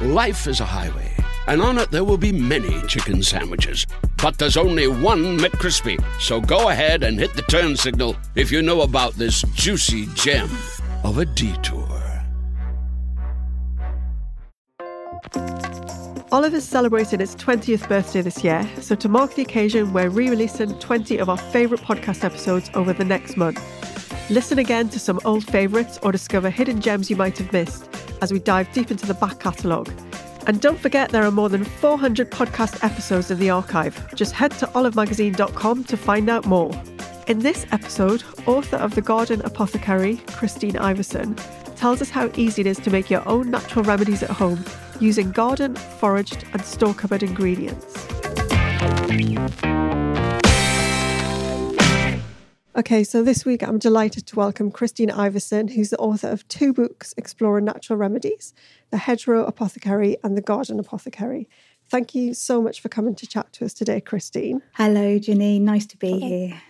Life is a highway, and on it there will be many chicken sandwiches. But there's only one McCrispy. So go ahead and hit the turn signal if you know about this juicy gem of a detour. Olive's celebrated its 20th birthday this year, so to mark the occasion, we're re releasing 20 of our favourite podcast episodes over the next month. Listen again to some old favourites or discover hidden gems you might have missed as we dive deep into the back catalogue. And don't forget there are more than 400 podcast episodes in the archive. Just head to olivemagazine.com to find out more. In this episode, author of The Garden Apothecary, Christine Iverson, tells us how easy it is to make your own natural remedies at home using garden, foraged, and store cupboard ingredients. Okay, so this week I'm delighted to welcome Christine Iverson, who's the author of two books exploring natural remedies The Hedgerow Apothecary and The Garden Apothecary. Thank you so much for coming to chat to us today, Christine. Hello, Janine. Nice to be Hello. here.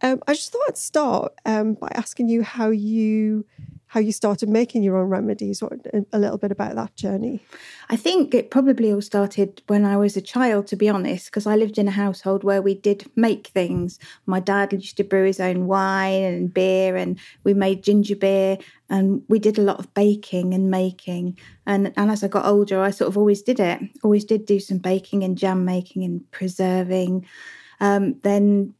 Um, I just thought I'd start um, by asking you how you how you started making your own remedies or a little bit about that journey? I think it probably all started when i was a child to be honest because i lived in a household where we did make things. My dad used to brew his own wine and beer and we made ginger beer and we did a lot of baking and making. And and as i got older i sort of always did it always did do some baking and jam making and preserving. Um, then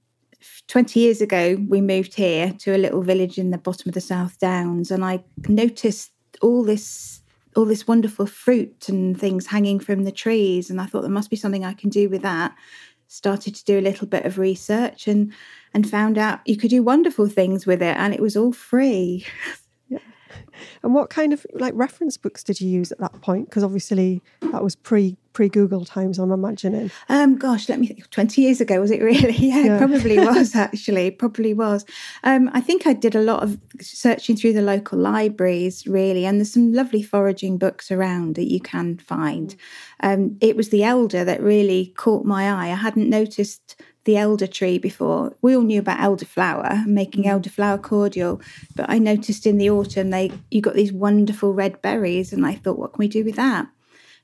20 years ago, we moved here to a little village in the bottom of the South Downs, and I noticed all this all this wonderful fruit and things hanging from the trees and i thought there must be something i can do with that started to do a little bit of research and and found out you could do wonderful things with it and it was all free. and what kind of like reference books did you use at that point because obviously that was pre pre Google times, I'm imagining. Um, gosh, let me think. 20 years ago, was it really? Yeah, yeah. it probably was actually. Probably was. Um, I think I did a lot of searching through the local libraries, really, and there's some lovely foraging books around that you can find. Um, it was the elder that really caught my eye. I hadn't noticed the elder tree before. We all knew about elderflower, and making mm. elderflower cordial, but I noticed in the autumn they you got these wonderful red berries, and I thought, what can we do with that?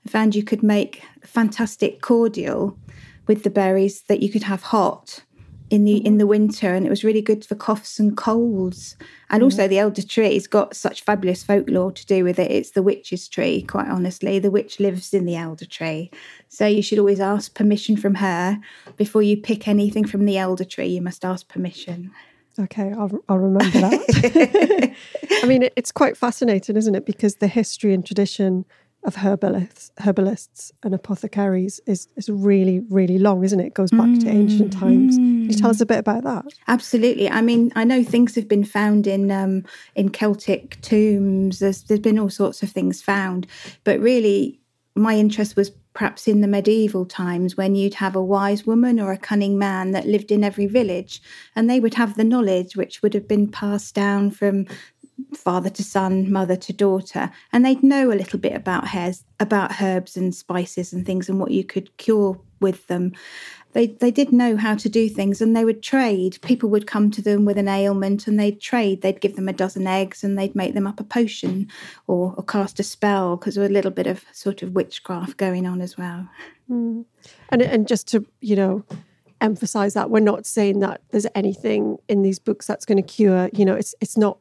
I found you could make fantastic cordial with the berries that you could have hot in the in the winter and it was really good for coughs and colds. And also mm-hmm. the elder tree's got such fabulous folklore to do with it. It's the witch's tree quite honestly. The witch lives in the elder tree. So you should always ask permission from her. Before you pick anything from the elder tree you must ask permission. Okay i'll, I'll remember that. I mean it's quite fascinating isn't it? Because the history and tradition of herbalists, herbalists and apothecaries is, is really, really long, isn't it? It goes back mm, to ancient times. Can you tell us a bit about that? Absolutely. I mean, I know things have been found in um, in Celtic tombs. There's there's been all sorts of things found, but really, my interest was perhaps in the medieval times when you'd have a wise woman or a cunning man that lived in every village, and they would have the knowledge which would have been passed down from father to son, mother to daughter, and they'd know a little bit about hairs, about herbs and spices and things, and what you could cure with them. They they did know how to do things, and they would trade. People would come to them with an ailment, and they'd trade. They'd give them a dozen eggs, and they'd make them up a potion or, or cast a spell because there was a little bit of sort of witchcraft going on as well. Mm. And and just to you know emphasize that we're not saying that there's anything in these books that's going to cure you know it's it's not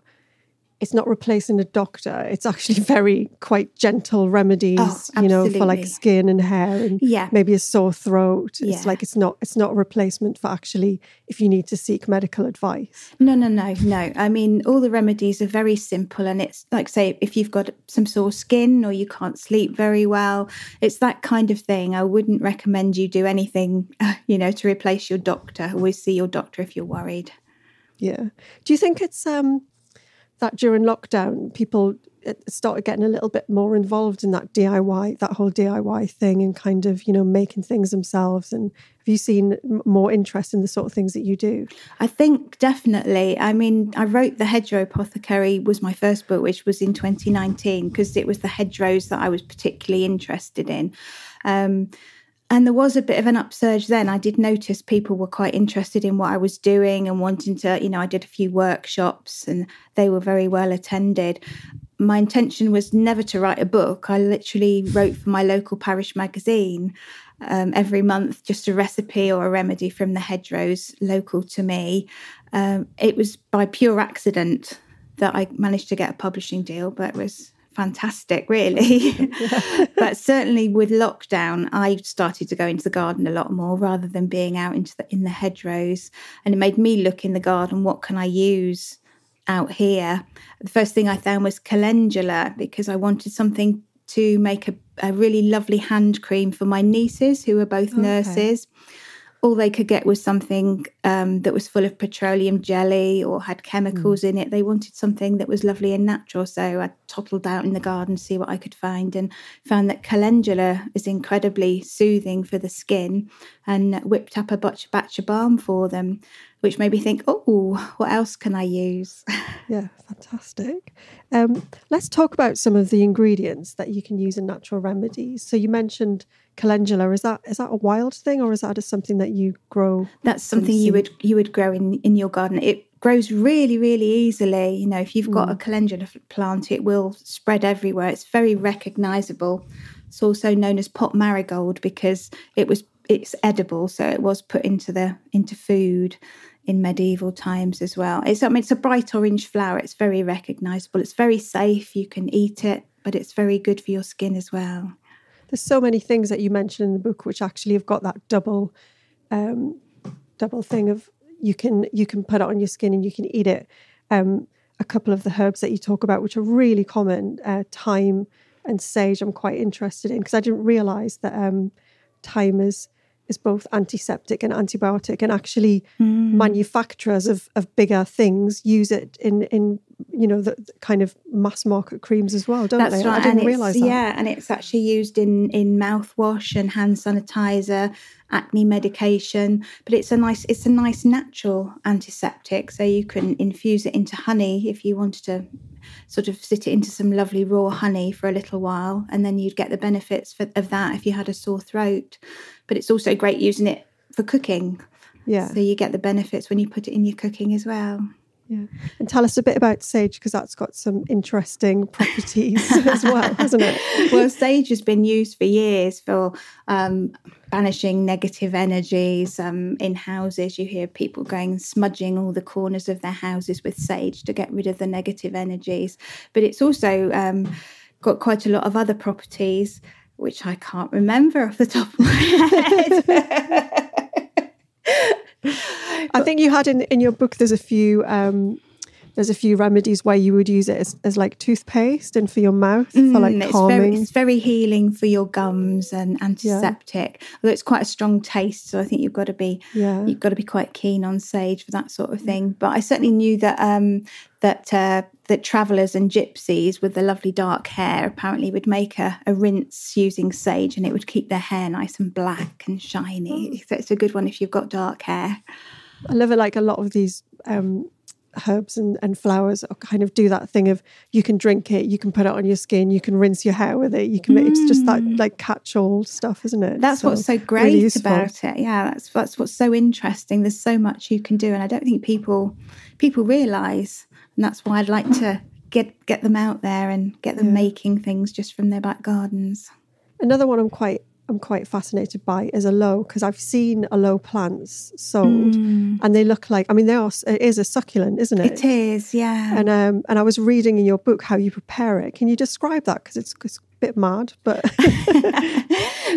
it's not replacing a doctor. It's actually very quite gentle remedies, oh, you know, for like skin and hair and yeah. maybe a sore throat. Yeah. It's like it's not it's not a replacement for actually if you need to seek medical advice. No, no, no, no. I mean, all the remedies are very simple, and it's like say if you've got some sore skin or you can't sleep very well, it's that kind of thing. I wouldn't recommend you do anything, you know, to replace your doctor. Always see your doctor if you're worried. Yeah. Do you think it's um that during lockdown, people uh, started getting a little bit more involved in that DIY, that whole DIY thing, and kind of you know making things themselves. And have you seen more interest in the sort of things that you do? I think definitely. I mean, I wrote the Hedgerow Apothecary was my first book, which was in 2019 because it was the hedgerows that I was particularly interested in. Um, and there was a bit of an upsurge then. I did notice people were quite interested in what I was doing and wanting to, you know, I did a few workshops and they were very well attended. My intention was never to write a book. I literally wrote for my local parish magazine um, every month, just a recipe or a remedy from the hedgerows local to me. Um, it was by pure accident that I managed to get a publishing deal, but it was fantastic, really. but certainly with lockdown, I started to go into the garden a lot more rather than being out into the in the hedgerows. And it made me look in the garden, what can I use out here? The first thing I found was calendula because I wanted something to make a, a really lovely hand cream for my nieces who are both okay. nurses all they could get was something um, that was full of petroleum jelly or had chemicals mm. in it. They wanted something that was lovely and natural. So I tottled out in the garden to see what I could find and found that calendula is incredibly soothing for the skin and whipped up a batch, batch of balm for them, which made me think, oh, what else can I use? yeah, fantastic. Um, let's talk about some of the ingredients that you can use in natural remedies. So you mentioned calendula. Is that is that a wild thing or is that just something that you grow? That's something you would you would grow in in your garden. It grows really really easily. You know, if you've got mm. a calendula plant, it will spread everywhere. It's very recognizable. It's also known as pot marigold because it was it's edible, so it was put into the into food in medieval times as well. It's I mean it's a bright orange flower. It's very recognizable. It's very safe. You can eat it, but it's very good for your skin as well. There's so many things that you mention in the book which actually have got that double um, double thing of you can you can put it on your skin and you can eat it. Um, a couple of the herbs that you talk about, which are really common, uh, thyme and sage, I'm quite interested in because I didn't realize that um, thyme is is both antiseptic and antibiotic, and actually mm. manufacturers of, of bigger things use it in in you know the, kind of mass market creams as well, don't That's they? Right. I didn't realize that. Yeah, and it's actually used in in mouthwash and hand sanitizer, acne medication. But it's a nice it's a nice natural antiseptic, so you can infuse it into honey if you wanted to sort of sit it into some lovely raw honey for a little while, and then you'd get the benefits for, of that if you had a sore throat. But it's also great using it for cooking. Yeah. So you get the benefits when you put it in your cooking as well. Yeah. And tell us a bit about sage because that's got some interesting properties as well, hasn't it? Well, sage has been used for years for um, banishing negative energies um, in houses. You hear people going smudging all the corners of their houses with sage to get rid of the negative energies. But it's also um, got quite a lot of other properties, which I can't remember off the top of my head. I think you had in in your book. There's a few. Um, there's a few remedies where you would use it as, as like toothpaste and for your mouth mm, for like it's calming. Very, it's very healing for your gums and antiseptic. Yeah. Although it's quite a strong taste, so I think you've got to be yeah. you've got to be quite keen on sage for that sort of thing. But I certainly knew that um, that uh, that travellers and gypsies with the lovely dark hair apparently would make a, a, rinse using sage, and it would keep their hair nice and black and shiny. So it's a good one if you've got dark hair. I love it. Like a lot of these um, herbs and, and flowers kind of do that thing of you can drink it, you can put it on your skin, you can rinse your hair with it, you can. Mm. It's just that mm. like catch-all stuff, isn't it? That's so, what's so great really about it. Yeah, that's that's what's so interesting. There's so much you can do, and I don't think people people realise, and that's why I'd like to get get them out there and get them yeah. making things just from their back gardens. Another one I'm quite I'm quite fascinated by is aloe because I've seen aloe plants sold mm. and they look like I mean they are it is a succulent isn't it it is yeah and um and I was reading in your book how you prepare it can you describe that because it's, it's, a bit mad but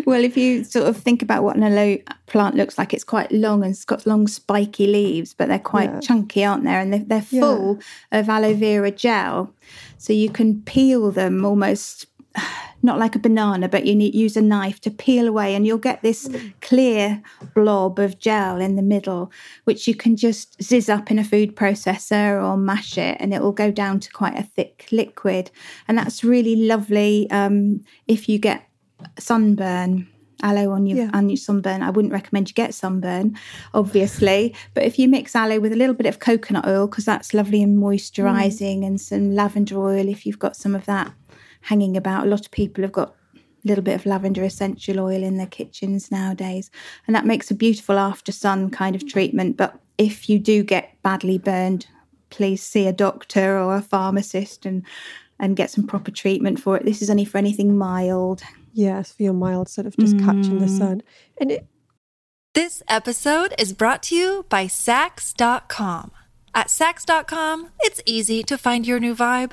well if you sort of think about what an aloe plant looks like it's quite long and it's got long spiky leaves but they're quite yeah. chunky aren't they and they're, they're full yeah. of aloe vera gel so you can peel them almost not like a banana, but you need use a knife to peel away, and you'll get this mm. clear blob of gel in the middle, which you can just zizz up in a food processor or mash it, and it will go down to quite a thick liquid. And that's really lovely um, if you get sunburn aloe on your yeah. on your sunburn. I wouldn't recommend you get sunburn, obviously. But if you mix aloe with a little bit of coconut oil, because that's lovely and moisturising, mm. and some lavender oil if you've got some of that, hanging about. A lot of people have got a little bit of lavender essential oil in their kitchens nowadays, and that makes a beautiful after sun kind of treatment. But if you do get badly burned, please see a doctor or a pharmacist and and get some proper treatment for it. This is only for anything mild. Yes, for your mild sort of just mm. catching the sun. And it This episode is brought to you by Saks.com. At Saks.com, it's easy to find your new vibe.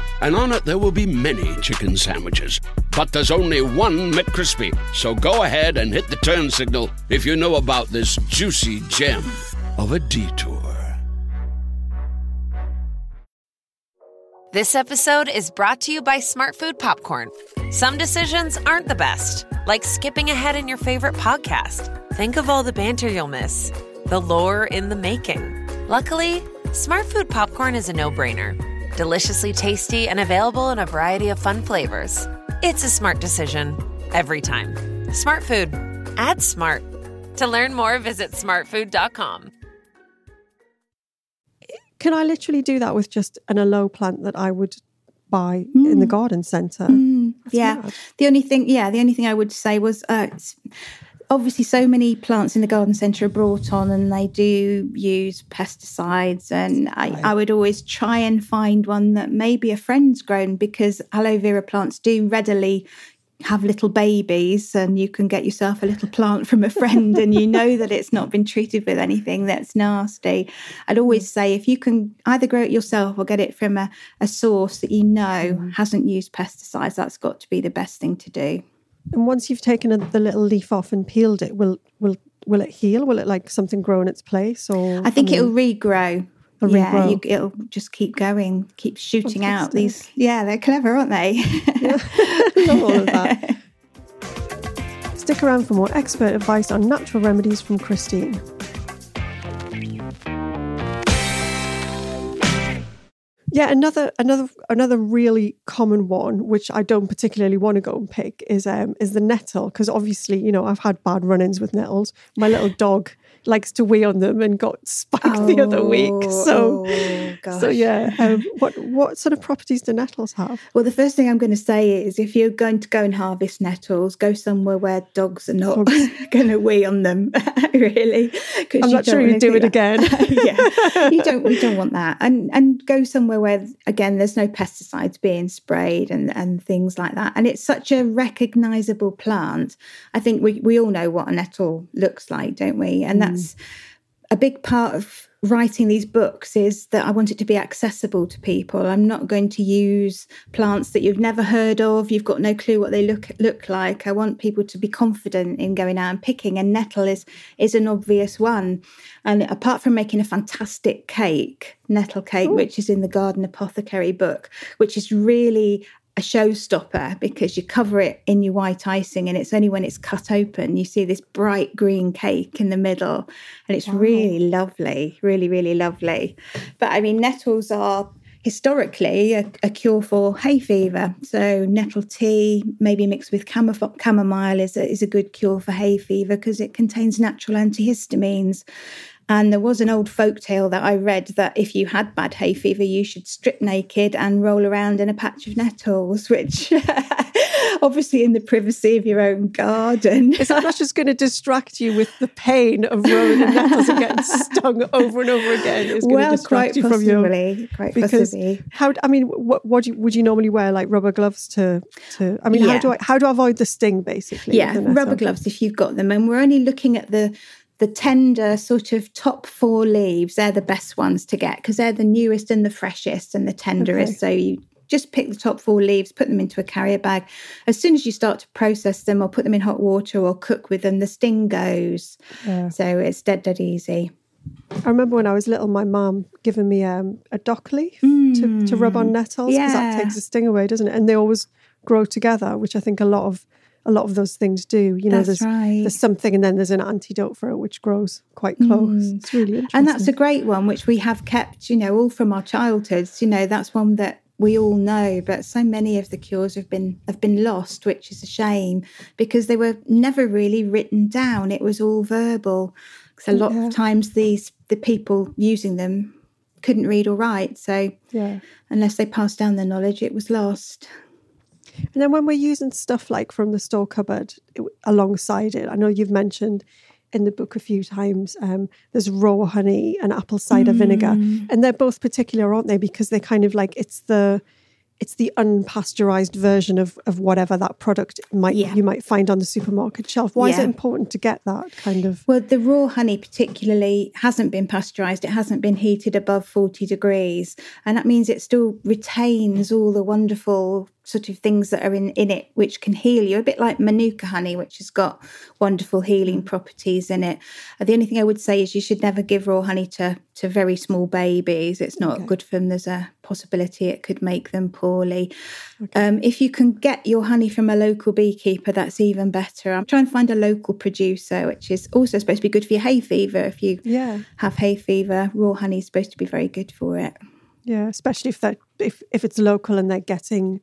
and on it there will be many chicken sandwiches. But there's only one McCrispy. So go ahead and hit the turn signal if you know about this juicy gem of a detour. This episode is brought to you by Smartfood Popcorn. Some decisions aren't the best, like skipping ahead in your favorite podcast. Think of all the banter you'll miss, the lore in the making. Luckily, Smartfood Popcorn is a no brainer deliciously tasty and available in a variety of fun flavors. It's a smart decision every time. Smart food. Add smart. To learn more, visit smartfood.com. Can I literally do that with just an aloe plant that I would buy mm. in the mm. garden centre? Mm. Yeah. Mad. The only thing, yeah, the only thing I would say was uh, obviously so many plants in the garden centre are brought on and they do use pesticides and I, right. I, would always try and find one that maybe a friend's grown because aloe vera plants do readily have little babies and you can get yourself a little plant from a friend and you know that it's not been treated with anything that's nasty i'd always say if you can either grow it yourself or get it from a, a source that you know mm. hasn't used pesticides that's got to be the best thing to do and once you've taken a, the little leaf off and peeled it, will will will it heal? Will it like something grow in its place? Or I think I mean, it'll regrow. It'll yeah. You, it'll just keep going, keep shooting Fantastic. out these. Yeah, they're clever, aren't they? yeah, love all of that. Stick around for more expert advice on natural remedies from Christine. Yeah, another another another really common one, which I don't particularly want to go and pick, is um is the nettle because obviously you know I've had bad run-ins with nettles. My little dog likes to wee on them and got spiked oh, the other week. Oh, so, oh, so yeah. Um, what what sort of properties do nettles have? Well, the first thing I'm going to say is if you're going to go and harvest nettles, go somewhere where dogs are not going to wee on them. really, I'm not sure you do it that. again. yeah, you don't. We don't want that. And and go somewhere where again there's no pesticides being sprayed and and things like that. And it's such a recognizable plant. I think we we all know what a nettle looks like, don't we? And mm. That's a big part of writing these books is that I want it to be accessible to people. I'm not going to use plants that you've never heard of, you've got no clue what they look look like. I want people to be confident in going out and picking and nettle is is an obvious one. And apart from making a fantastic cake, nettle cake, Ooh. which is in the Garden Apothecary book, which is really a showstopper because you cover it in your white icing and it's only when it's cut open you see this bright green cake in the middle and it's wow. really lovely really really lovely. But i mean nettles are historically a, a, cure for hay fever. So nettle tea maybe mixed with chamomile is a, is a good cure for hay fever because it contains natural antihistamines and there was an old folk tale that I read that if you had bad hay fever, you should strip naked and roll around in a patch of nettles, which obviously in the privacy of your own garden. Is that not just going to distract you with the pain of rolling in nettles and getting stung over and over again? It's going well, to distract quite you possibly, from your quite because possibly. How I mean, what, what you, would you normally wear? Like rubber gloves to to? I mean, yeah. how do I how do I avoid the sting? Basically, yeah, rubber gloves if you've got them, and we're only looking at the the tender sort of top four leaves, they're the best ones to get because they're the newest and the freshest and the tenderest. Okay. So you just pick the top four leaves, put them into a carrier bag. As soon as you start to process them or put them in hot water or cook with them, the sting goes. Yeah. So it's dead, dead easy. I remember when I was little, my mum giving me um, a dock leaf mm. to, to rub on mm. nettles because yeah. that takes the sting away, doesn't it? And they always grow together, which I think a lot of a lot of those things do. You know, that's there's right. there's something and then there's an antidote for it which grows quite close. Mm. It's really interesting. And that's a great one which we have kept, you know, all from our childhoods. You know, that's one that we all know, but so many of the cures have been have been lost, which is a shame because they were never really written down. It was all verbal. Because a lot yeah. of times these the people using them couldn't read or write. So yeah. unless they passed down the knowledge, it was lost. And then when we're using stuff like from the store cupboard alongside it, I know you've mentioned in the book a few times um, there's raw honey and apple cider mm. vinegar. And they're both particular, aren't they? Because they're kind of like it's the it's the unpasteurized version of of whatever that product might yeah. you might find on the supermarket shelf. Why yeah. is it important to get that kind of? Well, the raw honey particularly hasn't been pasteurized. It hasn't been heated above forty degrees, and that means it still retains all the wonderful sort of things that are in, in it which can heal you, a bit like Manuka honey, which has got wonderful healing properties in it. Uh, the only thing I would say is you should never give raw honey to, to very small babies. It's not okay. good for them. There's a possibility it could make them poorly. Okay. Um, if you can get your honey from a local beekeeper, that's even better. I'm trying to find a local producer, which is also supposed to be good for your hay fever. If you yeah. have hay fever, raw honey is supposed to be very good for it. Yeah, especially if that if if it's local and they're getting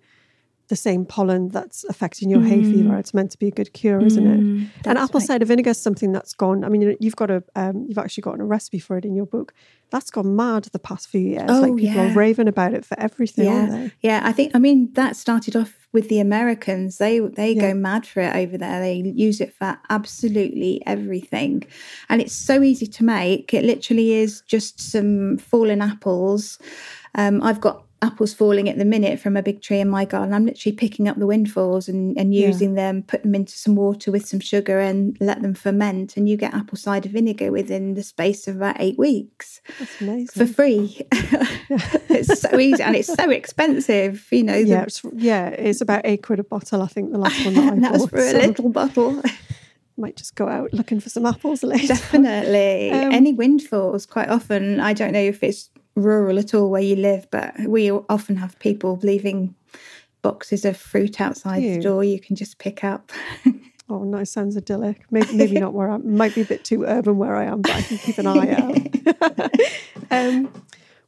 the same pollen that's affecting your mm. hay fever. Mm. It's meant to be a good cure, isn't it? Mm, and apple right. cider vinegar is something that's gone. I mean, you've got a, um, you've actually gotten a recipe for it in your book. That's gone mad the past few years. Oh, like people yeah. are raving about it for everything. Yeah, yeah. I think. I mean, that started off with the Americans. They they yeah. go mad for it over there. They use it for absolutely everything, and it's so easy to make. It literally is just some fallen apples. Um, I've got apples falling at the minute from a big tree in my garden. I'm literally picking up the windfalls and, and using yeah. them, put them into some water with some sugar and let them ferment. And you get apple cider vinegar within the space of about eight weeks. That's amazing. For free. it's so easy and it's so expensive, you know. Yeah, it's, yeah, it's about eight quid a bottle, I think, the last one that I That's bought. for a so. little bottle. might just go out looking for some apples later. Definitely. Um, Any windfalls, quite often, I don't know if it's rural at all where you live, but we often have people leaving boxes of fruit outside the door you can just pick up. oh, nice. Sounds idyllic. Maybe, maybe not where I am. Might be a bit too urban where I am, but I can keep an eye out. um,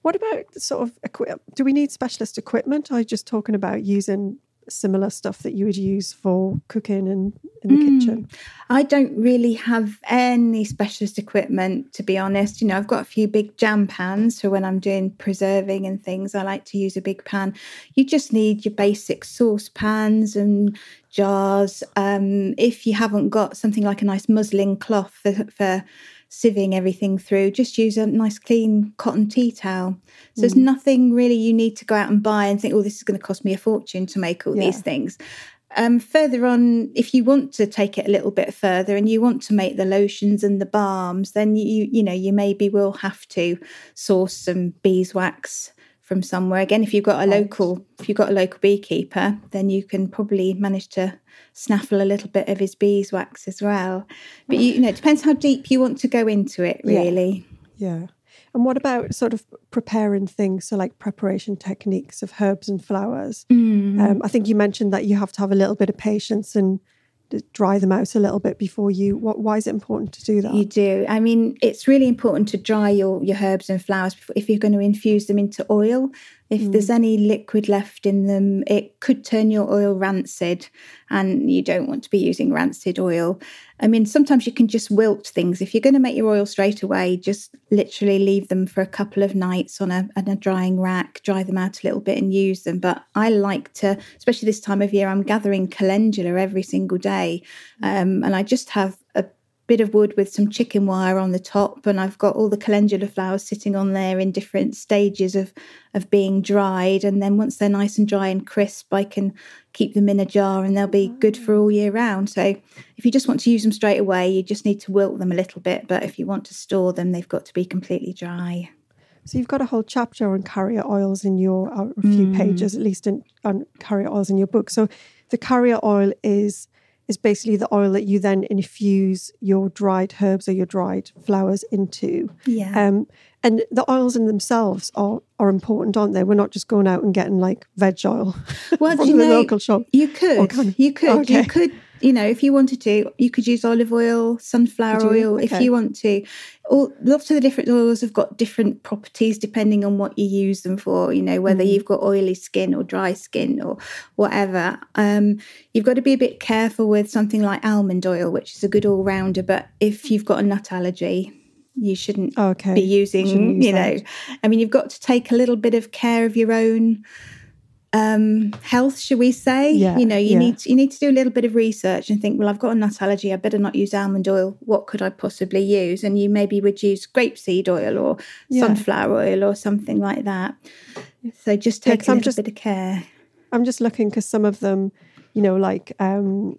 what about sort of equip? Do we need specialist equipment? Are you just talking about using similar stuff that you would use for cooking and in the mm. kitchen? I don't really have any specialist equipment, to be honest. You know, I've got a few big jam pans for when I'm doing preserving and things. I like to use a big pan. You just need your basic sauce pans and jars. Um, if you haven't got something like a nice muslin cloth for, for sieving everything through, just use a nice clean cotton tea towel. So mm. there's nothing really you need to go out and buy and think, oh, this is going to cost me a fortune to make all yeah. these things. Um, further on, if you want to take it a little bit further and you want to make the lotions and the balms, then you you know you maybe will have to source some beeswax from somewhere. Again, if you've got a local if you've got a local beekeeper, then you can probably manage to snaffle a little bit of his beeswax as well. But you, you know, it depends how deep you want to go into it, really. Yeah. yeah. And what about sort of preparing things, so like preparation techniques of herbs and flowers? Mm. Um, I think you mentioned that you have to have a little bit of patience and dry them out a little bit before you. What why is it important to do that? You do. I mean it's really important to dry your your herbs and flowers if you're going to infuse them into oil if mm. there's any liquid left in them, it could turn your oil rancid, and you don't want to be using rancid oil. I mean, sometimes you can just wilt things. If you're going to make your oil straight away, just literally leave them for a couple of nights on a, on a drying rack, dry them out a little bit, and use them. But I like to, especially this time of year, I'm gathering calendula every single day, um, and I just have bit of wood with some chicken wire on the top and I've got all the calendula flowers sitting on there in different stages of of being dried and then once they're nice and dry and crisp I can keep them in a jar and they'll be good for all year round. So if you just want to use them straight away you just need to wilt them a little bit but if you want to store them they've got to be completely dry. So you've got a whole chapter on carrier oils in your uh, a few mm. pages at least in, on carrier oils in your book. So the carrier oil is is basically the oil that you then infuse your dried herbs or your dried flowers into. Yeah. Um, and the oils in themselves are are important, aren't they? We're not just going out and getting like veg oil well, from the know, local shop. You could, you could, okay. you could you know, if you wanted to, you could use olive oil, sunflower oil, okay. if you want to. All, lots of the different oils have got different properties depending on what you use them for. You know, whether mm. you've got oily skin or dry skin or whatever. Um, you've got to be a bit careful with something like almond oil, which is a good all rounder. But if you've got a nut allergy, you shouldn't okay. be using. Shouldn't use you know, that. I mean, you've got to take a little bit of care of your own um, health, shall we say? Yeah, you know, you yeah. need to, you need to do a little bit of research and think, well, I've got a nut allergy. I better not use almond oil. What could I possibly use? And you maybe would use grapeseed oil or yeah. sunflower oil or something like that. So just take a little just, bit of care. I'm just looking because some of them, you know, like um,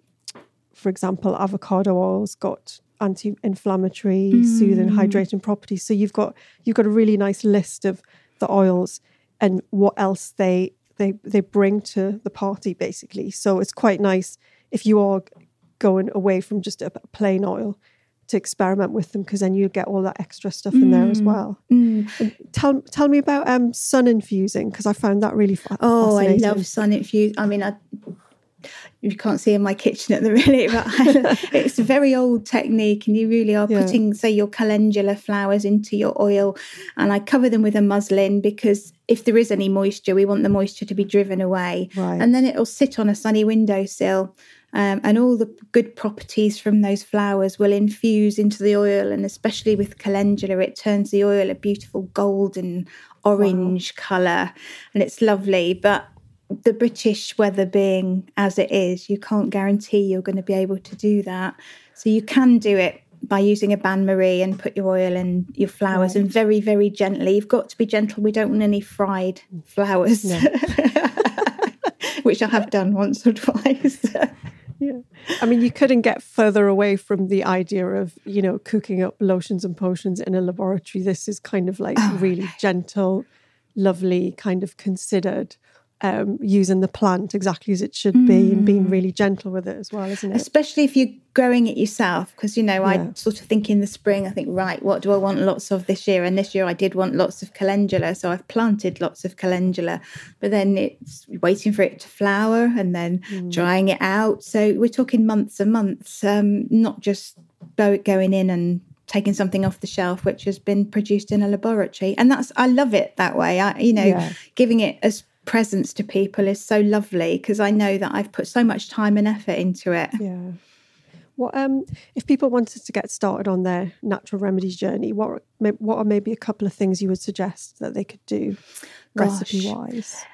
for example, avocado oil's got anti-inflammatory, mm. soothing, hydrating properties. So you've got you've got a really nice list of the oils and what else they they they bring to the party basically. So it's quite nice if you are going away from just a plain oil to experiment with them because then you get all that extra stuff in there as mm, well. Mm. Tell tell me about um, sun infusing because I found that really fa- oh I love sun infuse. I mean I you can't see in my kitchen at the minute, but it's a very old technique, and you really are yeah. putting, say, your calendula flowers into your oil, and I cover them with a muslin because if there is any moisture, we want the moisture to be driven away, right. and then it'll sit on a sunny windowsill. Um, and all the good properties from those flowers will infuse into the oil, and especially with calendula, it turns the oil a beautiful golden orange wow. colour, and it's lovely. But the British weather being as it is, you can't guarantee you're going to be able to do that. So you can do it by using a bain marie and put your oil and your flowers right. and very, very gently. You've got to be gentle. We don't want any fried flowers, no. which I have done once or twice. yeah. I mean, you couldn't get further away from the idea of, you know, cooking up lotions and potions in a laboratory. This is kind of like oh, really gentle, lovely, kind of considered um, using the plant exactly as it should mm. be and being mm. really gentle with it as well, isn't it? Especially if you're growing it yourself, because you know, yeah. I sort of think in the spring, I think, right, what do I want lots of this year? And this year I did want lots of calendula, so I've planted lots of calendula, but then it's waiting for it to flower and then mm. drying it out. So we're talking months and months, um, not just going in and taking something off the shelf which has been produced in a laboratory and that's i love it that way i you know yeah. giving it as presence to people is so lovely because I know that I've put so much time and effort into it. Yeah. What um if people wanted to get started on their natural remedies journey, what what are maybe a couple of things you would suggest that they could do recipe wise?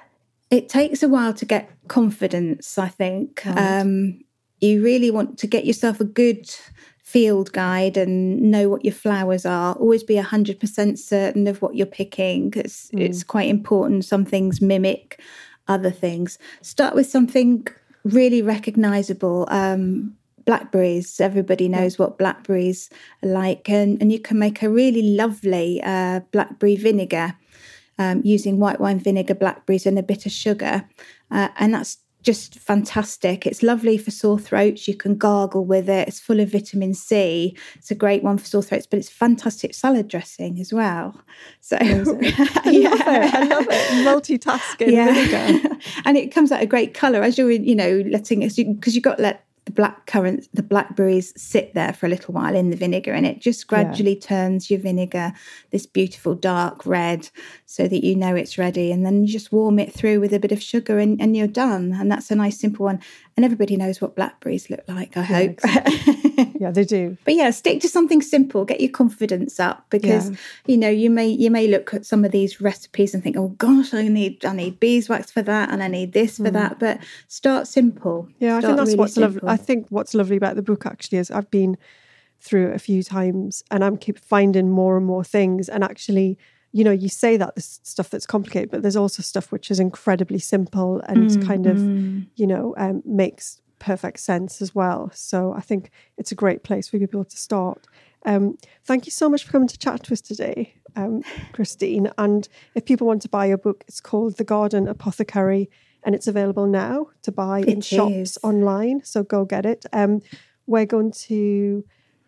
It takes a while to get confidence, I think. Right. Um you really want to get yourself a good field guide and know what your flowers are. Always be 100% certain of what you're picking because mm. it's quite important. Some things mimic other things. Start with something really recognizable. Um, blackberries, everybody knows what blackberries are like, and, and you can make a really lovely uh, blackberry vinegar um, using white wine vinegar, blackberries, and a bit of sugar. Uh, and that's just fantastic. It's lovely for sore throats. You can gargle with it. It's full of vitamin C. It's a great one for sore throats, but it's fantastic salad dressing as well. So yeah. I love it. I love it. Multitasking yeah. vinegar. and it comes out a great colour as you're, you know, letting it because you've got let the black currants, the blackberries sit there for a little while in the vinegar, and it just gradually yeah. turns your vinegar this beautiful dark red so that you know it's ready. And then you just warm it through with a bit of sugar and, and you're done. And that's a nice simple one. And everybody knows what blackberries look like, I yeah, hope. Exactly. yeah, they do. But yeah, stick to something simple, get your confidence up because yeah. you know, you may you may look at some of these recipes and think, oh gosh, I need I need beeswax for that and I need this for mm. that. But start simple. Yeah, start I think that's really what's lovely. I think what's lovely about the book actually is I've been through it a few times and I'm keep finding more and more things and actually you know, you say that there's stuff that's complicated, but there's also stuff which is incredibly simple and mm, kind of, mm. you know, um, makes perfect sense as well. So I think it's a great place for people to start. Um, thank you so much for coming to chat to us today, um, Christine. And if people want to buy your book, it's called The Garden Apothecary and it's available now to buy it in is. shops online. So go get it. Um, we're going to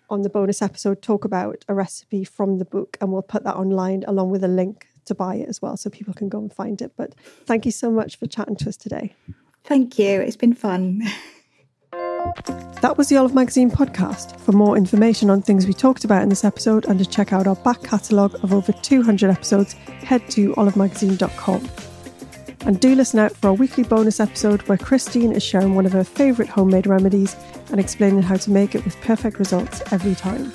on the bonus episode talk about a recipe from the book and we'll put that online along with a link to buy it as well so people can go and find it. But thank you so much for chatting to us today. Thank you. It's been fun. That was the Olive Magazine podcast. For more information on things we talked about in this episode and to check out our back catalogue of over 200 episodes, head to olivemagazine.com. And do listen out for our weekly bonus episode where Christine is sharing one of her favourite homemade remedies and explaining how to make it with perfect results every time.